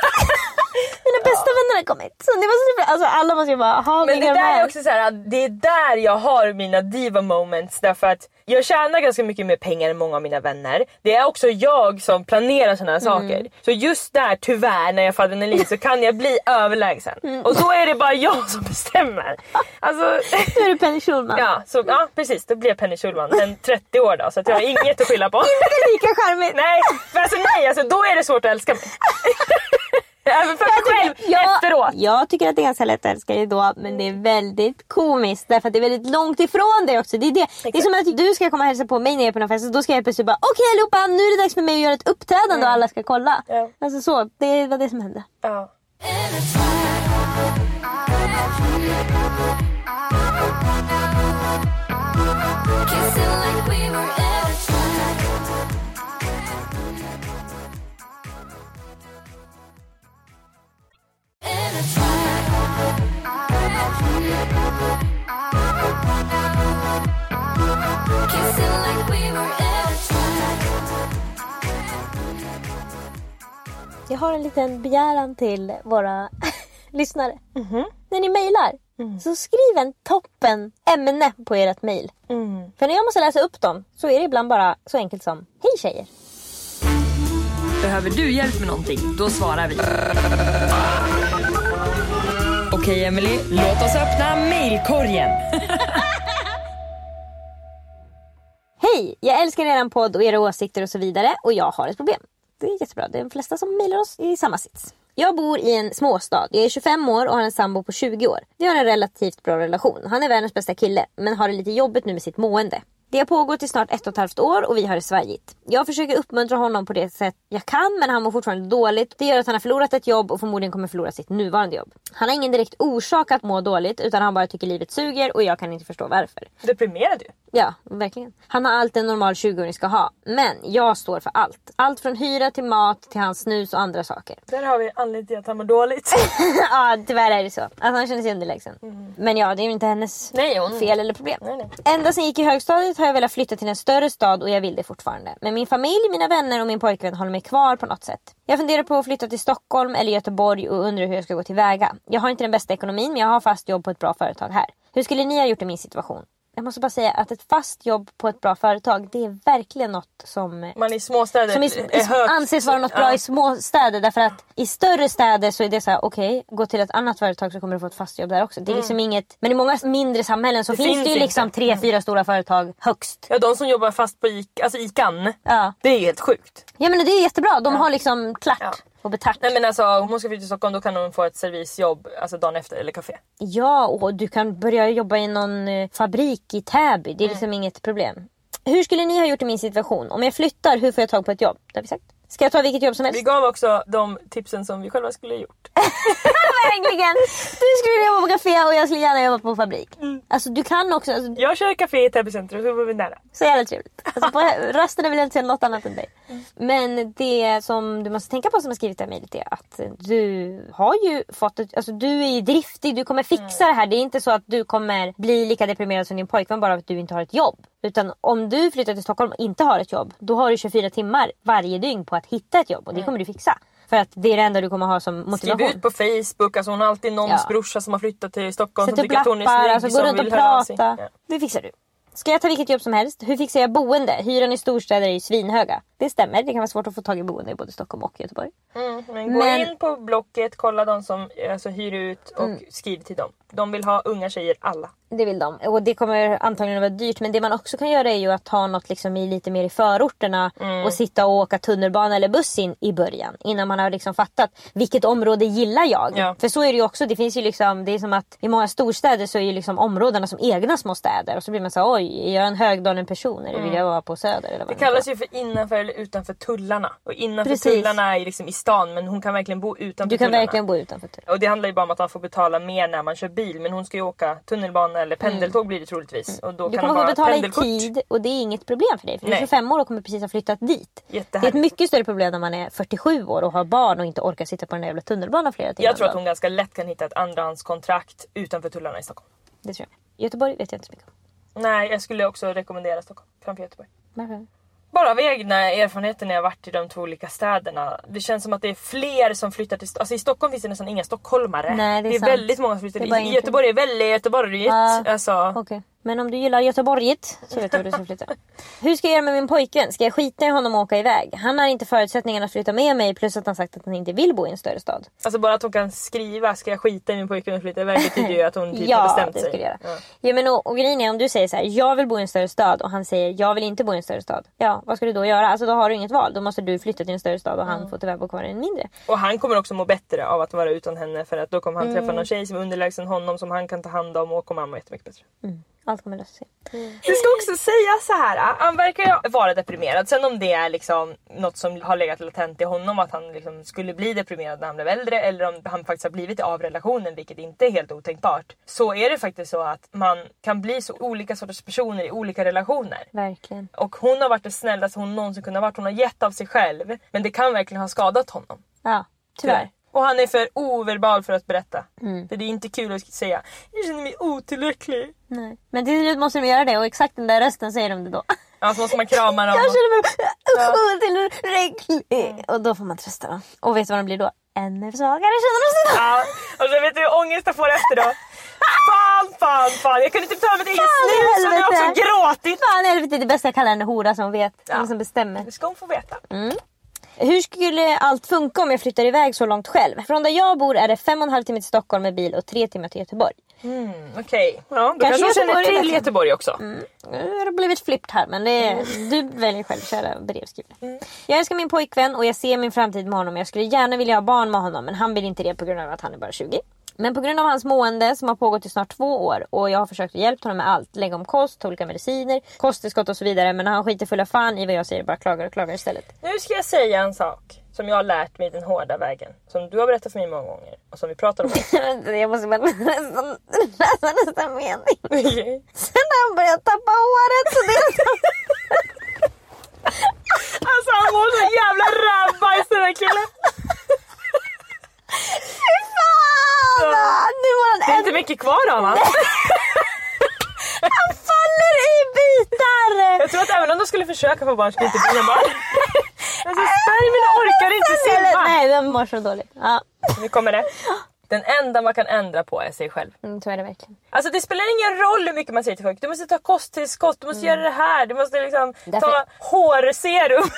mina bästa vänner har kommit. Så det var så, alltså alla måste ju bara, ha Men det där är också så här, att det är där jag har mina diva moments därför att jag tjänar ganska mycket mer pengar än många av mina vänner. Det är också jag som planerar sådana här saker. Så just där tyvärr när jag får adrenalin så kan jag bli överlägsen. Och då är det bara jag som bestämmer. Alltså, Nu är du Penny Schulman. ja, så, ja precis, då blir jag Penny Schulman. Men 30 år då så att jag har inget att skylla på. Inte lika charmigt. Nej, för alltså nej, alltså, då är det svårt att älska mig. Även för mig själv jag, efteråt. jag tycker att det är ganska lätt att älska dig då men det är väldigt komiskt därför att det är väldigt långt ifrån dig också. Det är, det. det är som att du ska komma och hälsa på mig nere på någon fest och då ska jag plötsligt bara okej allihopa nu är det dags för mig att göra ett uppträdande och alla ska kolla. Ja. Alltså så, det var det som hände. Ja. Jag har en liten begäran till våra lyssnare. När ni mejlar så skriv en toppen ämne på ert mejl. För när jag måste läsa upp dem så är det ibland bara så enkelt som Hej tjejer! Behöver du hjälp med någonting? Då svarar vi. Okej Emily, låt oss öppna mailkorgen. Hej! Jag älskar er podd och era åsikter och så vidare och jag har ett problem. Det är jättebra, det är de flesta som mejlar oss i samma sits. Jag bor i en småstad. Jag är 25 år och har en sambo på 20 år. Vi har en relativt bra relation. Han är världens bästa kille men har det lite jobbigt nu med sitt mående. Det har pågått i snart ett och ett halvt år och vi har det svajigt. Jag försöker uppmuntra honom på det sätt jag kan men han mår fortfarande dåligt. Det gör att han har förlorat ett jobb och förmodligen kommer förlora sitt nuvarande jobb. Han har ingen direkt orsak att må dåligt utan han bara tycker livet suger och jag kan inte förstå varför. Deprimerad ju. Ja, verkligen. Han har allt en normal 20-åring ska ha. Men jag står för allt. Allt från hyra till mat till hans snus och andra saker. Där har vi anledningen till att han mår dåligt. ja, tyvärr är det så. Att han känner sig underlägsen. Men ja, det är ju inte hennes Nej, hon- fel eller problem. Nej, nej. Ända sedan jag gick i högstadiet har jag velat flytta till en större stad och jag vill det fortfarande. Men min familj, mina vänner och min pojkvän håller mig kvar på något sätt. Jag funderar på att flytta till Stockholm eller Göteborg och undrar hur jag ska gå tillväga. Jag har inte den bästa ekonomin men jag har fast jobb på ett bra företag här. Hur skulle ni ha gjort i min situation? Jag måste bara säga att ett fast jobb på ett bra företag det är verkligen något som Man i småstäder som i, i, anses vara något bra Ja. i små städer därför att i större städer så är det så här: okej gå till ett annat företag så kommer du få ett fast jobb där också. Det är liksom inget, men i många mindre samhällen så Mm. Det finns, finns det ju inte. liksom tre, fyra stora företag högst. Ja, de som jobbar fast på Ica, alltså Ican. Ja. Det är helt sjukt. ja men det är jättebra, de har liksom klart Ja. Och betalt. Nej men alltså om hon ska flytta till Stockholm då kan hon få ett servisjobb alltså dagen efter eller café. Ja och du kan börja jobba i någon eh, fabrik i Täby, det är liksom inget problem. Hur skulle ni ha gjort i min situation? Om jag flyttar, hur får jag tag på ett jobb? Det har vi sagt. Ska jag ta vilket jobb som helst? Vi gav också de tipsen som vi själva skulle ha gjort. Verkligen! Du skulle jobba på café och jag skulle gärna jobba på fabrik. Mm. Alltså du kan också, alltså, Jag kör café i Täby centrum så var vi nära. Så jävla trevligt. Alltså på rösten vill jag inte säga något annat än dig. Men det som du måste tänka på som har skrivit det här mejlet är att du har ju fått ett, alltså du är ju driftig, du kommer fixa det här. Det är inte så att du kommer bli lika deprimerad som din pojkvän bara för att du inte har ett jobb. Utan om du flyttar till Stockholm och inte har ett jobb, då har du 24 timmar varje dygn på att hitta ett jobb och det kommer du fixa. För att det är det enda du kommer ha som motivation. Skriv ut på Facebook, alltså hon har alltid någons Ja. brorsa som har flyttat till Stockholm Sätt som tycker att hon är snygg alltså gå runt och prata. Ja. Det fixar du. Ska jag ta vilket jobb som helst? Hur fixar jag boende? Hyran i storstäder är ju svinhöga. Det stämmer, det kan vara svårt att få tag i boende i både Stockholm och Göteborg. Mm, men gå Men- in på Blocket, kolla de som alltså, hyr ut och Mm. skriv till dem. De vill ha unga tjejer alla. Det vill de. Och det kommer antagligen att vara dyrt. Men det man också kan göra är ju att ta något liksom i lite mer i förorterna. Mm. Och sitta och åka tunnelbana eller buss in i början. Innan man har liksom fattat vilket område gillar jag. Ja. För så är det ju också. Det finns ju liksom, det är som att i många storstäder så är ju liksom områdena som egna små städer. Och så blir man så här, oj, är jag en Högdalen person eller vill jag vara på Söder? Eller vad Mm. Det kallas ju för innanför eller utanför tullarna. Och innanför Precis. tullarna är liksom i stan men hon kan verkligen bo utanför Du kan tullarna. verkligen bo utanför tull. Och det handlar ju bara om att man får betala mer när man kör bil men hon ska ju åka tunnelbana eller pendeltåg blir det troligtvis. Och då Mm. Du kan kommer få betala i tid och det är inget problem för dig. För du är Nej. 25 år och kommer precis ha flyttat dit. Det är ett mycket större problem när man är 47 år och har barn och inte orkar sitta på den där jävla tunnelbanan flera timmar. Jag tror att hon ganska lätt kan hitta ett andrahandskontrakt utanför tullarna i Stockholm. Det tror jag. Göteborg vet jag inte så mycket om. Nej, jag skulle också rekommendera Stockholm framför Göteborg. Varför? Bara av egna erfarenheter när jag varit i de två olika städerna. Det känns som att det är fler som flyttar till... Alltså i Stockholm finns det nästan inga stockholmare. Nej, det är sant. väldigt många som flyttar Det är dit. Göteborg är väldigt göteborgigt. Ja, Alltså, Okej. Men om du gillar Göteborget så vet du var du ska flytta. Hur ska jag göra med min pojkvän? Ska jag skita i honom och åka iväg? Han har inte förutsättningarna att flytta med mig plus att han sagt att han inte vill bo i en större stad. alltså bara att hon kan skriva “ska jag skita i min pojkvän och flytta iväg” betyder ju att hon typ har ja, bestämt det sig. skulle jag göra. Ja. Ja. men och, och grejen är om du säger så här, jag vill bo i en större stad och han säger jag vill inte bo i en större stad. Ja, vad ska du då göra? Alltså då har du inget val. Då måste du flytta till en större stad och han får tyvärr bo kvar i en mindre. Och han kommer också må bättre av att vara utan henne för att då kommer han Mm. träffa någon tjej som är underlägsen honom som han kan ta hand om och kommer han må jättemycket bättre. Allt kommer lösa sig. Det ska också säga så här. han verkar ju vara deprimerad. Sen om det är liksom något som har legat latent i honom att han liksom skulle bli deprimerad när han blev äldre eller om han faktiskt har blivit av relationen vilket inte är helt otänkbart. Så är det faktiskt så att man kan bli så olika sorters personer i olika relationer. Verkligen. Och hon har varit det snällaste hon någonsin kunnat varit. Hon har gett av sig själv. Men det kan verkligen ha skadat honom. Ja, tyvärr. Och han är för overbal för att berätta. Mm. För det är inte kul att säga jag känner mig otillräcklig. Nej. Men till slut måste de göra det och exakt den där rösten säger de det då. Ja, så måste man krama dem. Jag känner mig otillräcklig. Och då får man trösta dem. Och vet du vad de blir då? Ännu svagare känner de sig då. Ja, och så vet du hur ångest jag får efter då? Fan, fan, fan. Jag kunde inte ta mitt eget snus och jag har också gråtit. Fan helvete, det är bäst jag kallar henne hora som vet. Ja. Hon som bestämmer. Det ska hon få veta. Hur skulle allt funka om jag flyttar iväg så långt själv? Från där jag bor är det fem och en halv timme till Stockholm med bil och tre timmar till Göteborg. Okej. Ja, då Kanske kanske hon känner till. Göteborg också. Nu har det blivit flippt här men det är, du väljer själv köra brevskrivare. Jag älskar min pojkvän och jag ser min framtid med honom. Jag skulle gärna vilja ha barn med honom men han vill inte det på grund av att han är bara 20. Men på grund av hans mående som har pågått i snart två år och jag har försökt hjälpa honom med allt. Lägga om kost, olika mediciner, kosttillskott och så vidare. Men han skiter fulla fan i vad jag säger bara klagar och klagar istället. Nu ska jag säga en sak som jag har lärt mig den hårda vägen. Som du har berättat för mig många gånger och som vi pratar om. jag måste bara nästan läsa nästa mening. Sen har han börjat tappa håret. Så det är alltså han mår så jävla rävbajs den här killen. Fy fan! Nu var han Det är inte mycket kvar av honom. Han faller i bitar! Jag tror att även om de skulle försöka få barn skulle inte bli barn. Alltså spermierna orkar inte simma. Nej, den mår så dåligt. Ja, Nu kommer det. Den enda man kan ändra på är sig själv. mm, så är det verkligen. Alltså det spelar ingen roll hur mycket man säger till folk. Du måste ta kosttillskott, du måste göra det här, du måste liksom Därför- ta hårserum.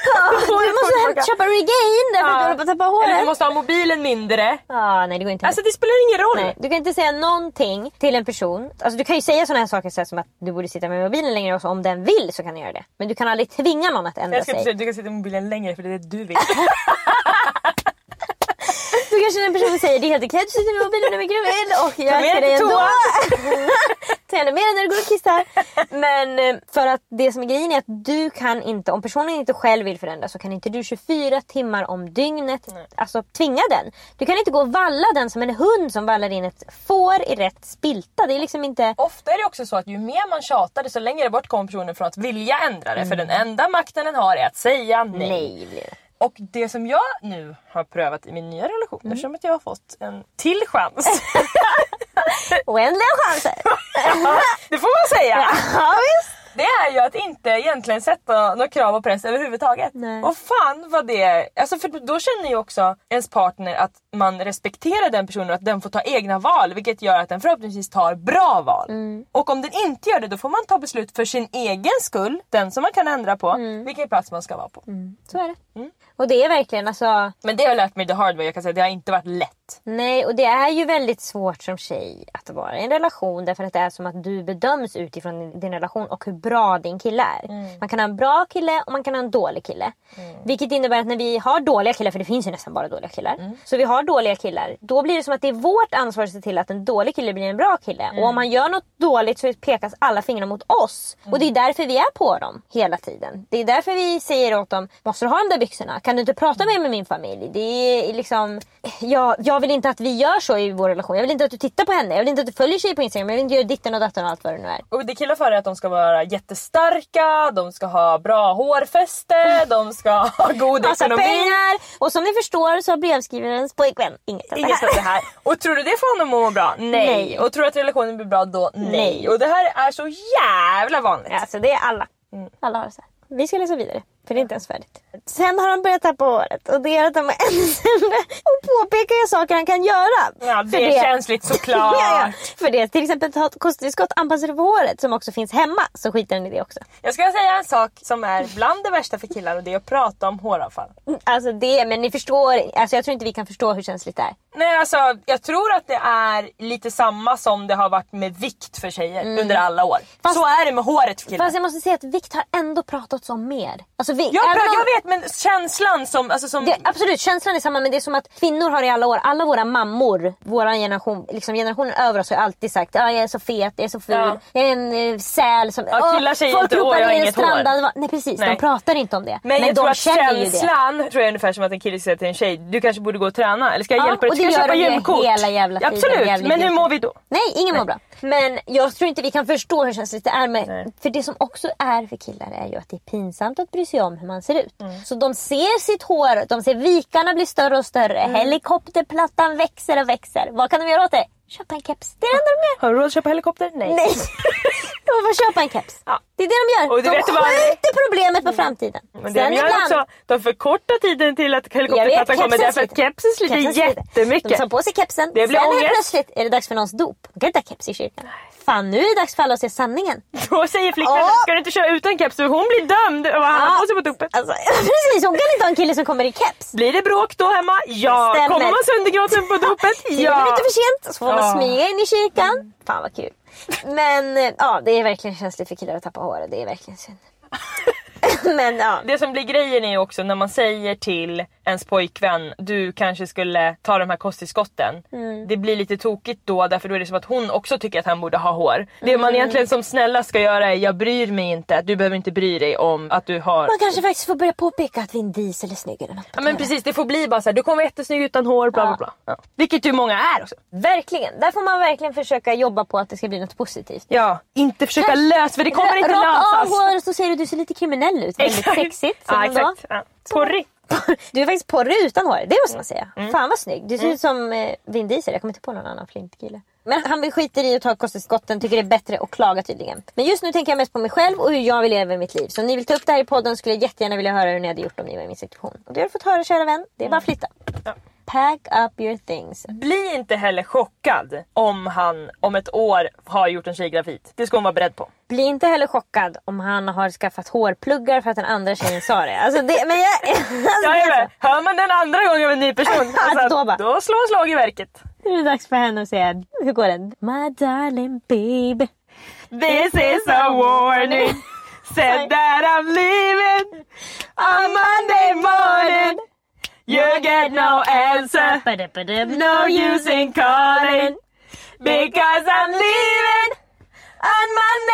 Du måste köpa Regain därför att du håller på att tappa Eller du håret. måste ha mobilen mindre. Ja, nej det går inte. Alltså det spelar ingen roll. Nej, du kan inte säga någonting till en person. Alltså, du kan ju säga sådana här saker så här, som att du borde sitta med mobilen längre och så, om den vill så kan du göra det. Men du kan aldrig tvinga någon att ändra Jag ska sig. säga du kan sitta med mobilen längre för det är det du vill. Du kanske en person säger det är helt okej att du sitter med mobilen när är gravid och jag älskar dig ändå. Ta gärna med dig när du går och kissar. Men eh, för att det som är grejen är att du kan inte, om personen inte själv vill förändra så kan inte du 24 timmar om dygnet alltså tvinga den. Du kan inte gå och valla den som en hund som vallar in ett får i rätt spilta. Det är liksom inte... Ofta är det också så att ju mer man tjatar desto längre bort kommer personen från att vilja ändra det. För den enda makten den har är att säga nej. Nej. Och det som jag nu har prövat i min nya relation, Mm. eftersom att jag har fått en till chans. Oändliga chanser. det får man säga! Ja, visst. Det är ju att inte egentligen sätta några krav och press överhuvudtaget. Nej. Och fan vad det... Alltså för då känner ju också ens partner att man respekterar den personen och att den får ta egna val. Vilket gör att den förhoppningsvis tar bra val. Mm. Och om den inte gör det då får man ta beslut för sin egen skull. Den som man kan ändra på. Mm. Vilken plats man ska vara på. Så är det. Och det är verkligen alltså... Men det har jag lärt mig the hard way. Jag kan säga det har inte varit lätt. Nej, och det är ju väldigt svårt som tjej att vara i en relation därför att det är som att du bedöms utifrån din relation och hur bra din kille är. Man kan ha en bra kille och man kan ha en dålig kille. Vilket innebär att när vi har dåliga killar, för det finns ju nästan bara dåliga killar. Så vi har dåliga killar, då blir det som att det är vårt ansvar att se till att en dålig kille blir en bra kille. Och om man gör något dåligt så pekas alla fingrar mot oss. Och det är därför vi är på dem hela tiden. Det är därför vi säger åt dem, måste du ha de där byxorna? Kan du inte prata mer med min familj? Det är liksom, jag, jag vill inte att vi gör så i vår relation. Jag vill inte att du tittar på henne. Jag vill inte att du följer tjejer på Instagram. Jag vill inte göra ditten och datten och allt vad det nu är. Och det killar för är att de ska vara jättestarka, de ska ha bra hårfäste, de ska ha god Massa ekonomi. pengar! Och som ni förstår så har brevskrivarens pojkvän inget av det av det här. här. Och tror du det får honom att må bra? Nej. Nej. Och tror du att relationen blir bra då? Nej. Nej. Och det här är så jävla vanligt. Alltså det är alla. Alla har det så här. Vi ska läsa vidare. För det är inte ens färdigt. Sen har han börjat tappa håret och det gör att han ännu sämre. Och påpekar saker han kan göra. Ja, det För är känsligt såklart. ja, ja. För det. Till exempel ta ett kosttillskott anpassade för håret som också finns hemma. Så skiter han i det också. Jag ska säga en sak som är bland det värsta för killar och det är att prata om håravfall. Alltså det, men ni förstår. Alltså jag tror inte vi kan förstå hur känsligt det är. Nej alltså jag tror att det är lite samma som det har varit med vikt för tjejer under alla år. Mm. Fast- så är det med håret för killar. Fast jag måste säga att vikt har ändå pratats om mer. Alltså vi, jag, även pra- om- jag vet men känslan som... Alltså, som Det, absolut, känslan är samma men det är som att kvinnor har i alla år, alla våra mammor, vår generation, liksom generationen över oss har alltid sagt att jag är så fet, jag är så ful, Ja. jag är en eh, säl som... Ja, killar säger folk inte, "Åh, jag har inget hår." strandad va- Nej precis, Nej. de pratar inte om det. Men, jag de tror att ju det. känslan tror jag är ungefär som att en kille säger till en tjej Du kanske borde gå och träna eller ska jag Ja, hjälpa dig? Ska jag köpa gymkort? hela jävla tiden, Absolut, men hur mår vi då? Nej, ingen mår bra. Men jag tror inte vi kan förstå hur känsligt det är med... Nej. För det som också är för killar är ju att det är pinsamt att bry sig om hur man ser ut. Mm. Så de ser sitt hår, de ser vikarna bli större och större. Mm. Helikopterplattan växer och växer. Vad kan de göra åt det? Köpa en keps. Det är det enda de gör. Har du råd att köpa helikopter? Nej. Nej. De får köpa en keps. Ja. Det är det de gör. Och de vad- skjuter problemet på framtiden. Men det de gör också, de förkortar tiden till att helikopterplattan kommer därför att kepsen sliter jättemycket. De tar på sig kepsen, Det blir sen ångest. plötsligt är det dags för någons dop. De kan inte ha keps i kyrkan. Fan nu är det dags för alla att se sanningen. Då säger flickvännen, Ja. ska du inte köra utan keps för hon blir dömd vad han har på sig på dopet. Alltså, precis, hon kan inte ha en kille som kommer i keps. Blir det bråk då hemma? Ja. Stämmer. Kommer man söndergråten på dopet? Ja. minuter för sent så får man smyga in i kyrkan. Fan vad kul. Men ja, det är verkligen känsligt för killar att tappa håret. Det är verkligen synd. Men ja. Det som blir grejen är ju också när man säger till ens pojkvän, du kanske skulle ta de här kosttillskotten. Mm. Det blir lite tokigt då därför då är det som att hon också tycker att han borde ha hår. Det Mm. man egentligen som snälla ska göra är jag bryr mig inte, du behöver inte bry dig om att du har Man kanske faktiskt får börja påpeka att Vin Diesel är snygg eller något. Ja men precis, det får bli bara såhär, du kommer vara jättesnygg utan hår, bla bla bla. Ja. Vilket ju många är också. Verkligen. Där får man verkligen försöka jobba på att det ska bli något positivt. Ja, inte försöka lösa för det kommer inte Rakt av lösas. håret så ser du, du ser lite kriminell ut. Väldigt sexigt. Ja säger exakt. Ja. Porrig. Du är faktiskt porrig utan hår, det måste man säga. Mm. Fan vad snygg. Du ser ut som eh, Vin Diesel, jag kommer inte på någon annan flintkille. Men han skiter i att ta kosttillskotten, tycker det är bättre att klaga tydligen. Men just nu tänker jag mest på mig själv och hur jag vill leva mitt liv. Så om ni vill ta upp det här i podden skulle jag jättegärna vilja höra hur ni hade gjort om ni var i min situation. Och det har du fått höra kära vän, det är bara att flytta. Ja. Pack up your things. Bli inte heller chockad om han om ett år har gjort en tjej gravid. Det ska hon vara beredd på. Bli inte heller chockad om han har skaffat hårpluggar för att den andra tjejen sa det. Alltså det men jag, alltså Jajamän. Hör man den andra gången av en ny person, alltså, Då bara. då slår slag i verket. Nu är det dags för henne att säga, hur går den? My darling babe. This is a warning. Said that I'm leaving on Monday morning. You get no answer. No use in calling. Because I'm leaving on Monday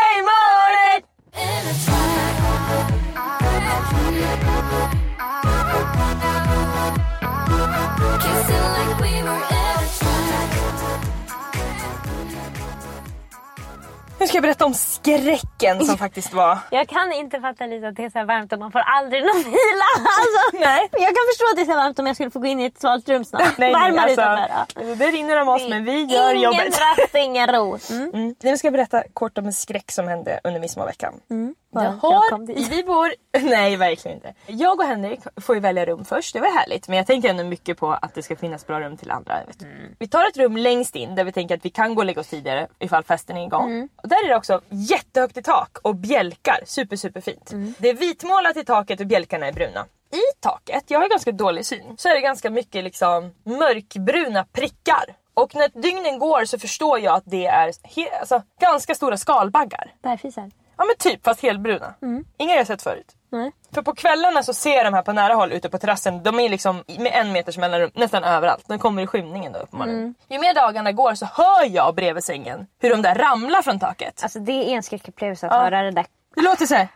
Nu ska jag berätta om skräcken som faktiskt var. Jag kan inte fatta lite att det är så varmt och man får aldrig någon vila. Alltså, Nej. Jag kan förstå att det är så varmt om jag skulle få gå in i ett svalt rum snart. Varmare utanför. Ja. alltså, det rinner om oss men vi gör ingen jobbet. rast, ingen ro. Mm. Mm. Nu ska jag berätta kort om en skräck som hände under midsommarveckan. Bara, Jag jag har, dit. vi bor... Nej, verkligen inte. Jag och Henrik får ju välja rum först, det var härligt. Men jag tänker ändå mycket på att det ska finnas bra rum till andra. Du. Vi tar ett rum längst in där vi tänker att vi kan gå och lägga oss tidigare ifall festen är igång. Och där är det också jättehögt i tak och bjälkar. Super, super fint. Det är vitmålat i taket och bjälkarna är bruna. I taket, jag har ganska dålig syn, så är det ganska mycket liksom mörkbruna prickar. Och när dygnen går så förstår jag att det är alltså, ganska stora skalbaggar. Bärfisar. Ja men typ fast helbruna. Inga jag sett förut. Nej. För på kvällarna så ser de här på nära håll ute på terrassen, de är liksom med en meters mellanrum nästan överallt. De kommer i skymningen då på morgonen. Ju mer dagarna går så hör jag bredvid sängen hur de där ramlar från taket. Alltså det är en skräckupplevelse att Ja. höra det där. Det låter så här.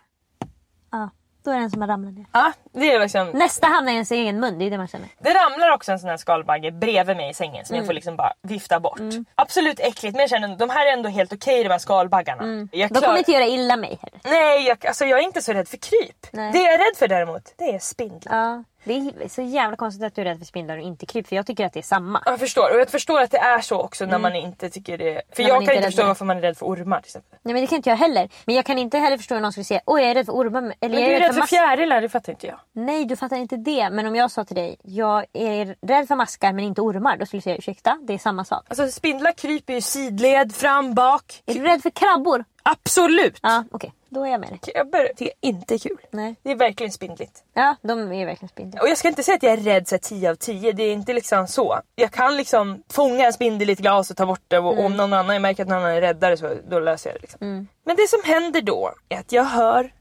Ja, då är det en som har ramlat ner. Ja, det är liksom... Nästa hamnar i ens egen mun, det är det man känner. Det ramlar också en sån här skalbagge bredvid mig i sängen som jag får liksom bara vifta bort. Absolut äckligt men jag känner de här är ändå helt okej de här skalbaggarna. Jag De klar- kommer inte göra illa mig heller. Nej, jag, alltså jag är inte så rädd för kryp. Nej. Det jag är rädd för däremot, det är spindlar. Ja, det är så jävla konstigt att du är rädd för spindlar och inte kryp. För jag tycker att det är samma. Jag förstår och jag förstår att det är så också när man inte tycker det. För När jag kan är inte förstå för varför man är rädd för ormar till exempel. Nej men det kan inte jag heller. Men jag kan inte heller förstå hur någon skulle säga oj jag är rädd för ormar. Eller Men jag du är rädd för mask- fjärilar, det fattar inte jag. Nej du fattar inte det. Men om jag sa till dig jag är rädd för maskar men inte ormar. Då skulle du säga ursäkta det är samma sak. Alltså spindlar kryper ju sidled, fram, bak. Är du rädd för krabbor? Absolut! Ja okej, då är jag med dig. Krabbor det är inte kul. Nej. Det är verkligen spindligt. Ja de är verkligen spindlar. Och jag ska inte säga att jag är rädd så här 10 av 10, det är inte liksom så. Jag kan liksom fånga en spindel i ett glas och ta bort det och Mm. om någon annan, jag märker att någon annan är räddare så då löser jag det. Liksom. Men det som händer då är att jag hör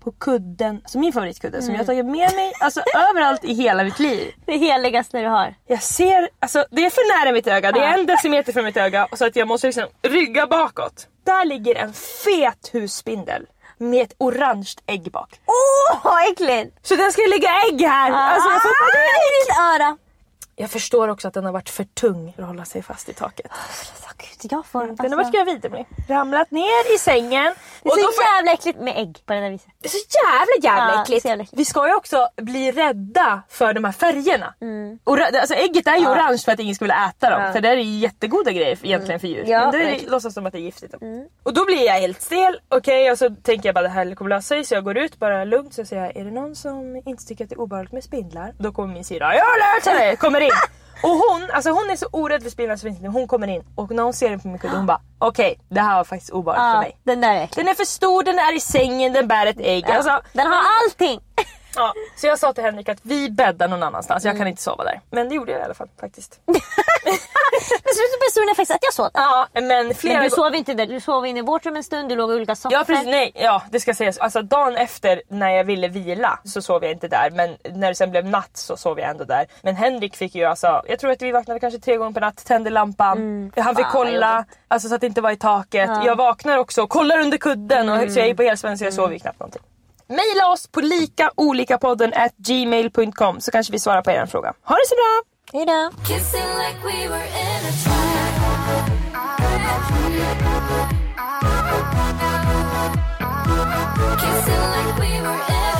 på kudden, alltså min favoritkudde som Mm. jag har tagit med mig alltså, överallt i hela mitt liv. Det heligaste du har. Jag ser, alltså det är för nära mitt öga, det är en decimeter från mitt öga så att jag måste liksom rygga bakåt. Där ligger en fet husspindel med ett orange ägg bak. Åh vad äckligt! Så den ska lägga ägg här! Alltså, jag, får Ah, panik. i ditt öra. Jag förstår också att den har varit för tung för att hålla sig fast i taket. Åh, Gud, jag får, Den har alltså, varit gravid Emelie. Ramlat ner i sängen. det är och så får jag- jävla äckligt med ägg på det där viset. det är så jävla jävla Ja, äckligt. äckligt. Vi ska ju också bli rädda för de här färgerna. Ora- alltså ägget är ju orange för att ingen vilja äta dem. Mm. Ja. För det är ju jättegoda grejer egentligen för djur. Ja, Men det är. Mm. låtsas som att det är giftigt. Och då blir jag helt stel. Okej och så tänker jag bara det här kommer lösa sig. Så jag går ut bara lugnt så säger jag är det någon som inte tycker att det är obehagligt med spindlar? Då kommer min syrra. Jag har lärt sig! Kommer in. Och hon, alltså hon är så orädd för spindlar så finns det. Hon kommer in och när hon ser den på min kudde hon bara okej det här var faktiskt obehagligt för Ja, mig. den där är äcklig. Den är för stor, den är i sängen, den bär ett ägg. Alltså, Den har allting! Ja, så jag sa till Henrik att vi bäddar någon annanstans, Mm. jag kan inte sova där. Men det gjorde jag i alla fall faktiskt. Men så stor effekt att jag sov. Ja, men flera Men du sov inte där, du sov inne i vårt rum en stund, du låg i olika soffor. Ja precis, nej, ja det ska sägas. Alltså dagen efter när jag ville vila så sov jag inte där men när det sen blev natt så sov jag ändå där. Men Henrik fick ju alltså, jag tror att vi vaknade kanske tre gånger per natt, tände lampan. Han fick Mm. Fan, vad kolla, alltså så att det inte var i taket. Jag vaknar också och kollar under kudden och, så jag är på helspänn så jag sover ju knappt någonting. Maila oss på likaolikapodden at gmail.com så kanske vi svarar på er fråga. Ha det så bra! Hejdå. Kissing like we were in a trap. Kissing like we were in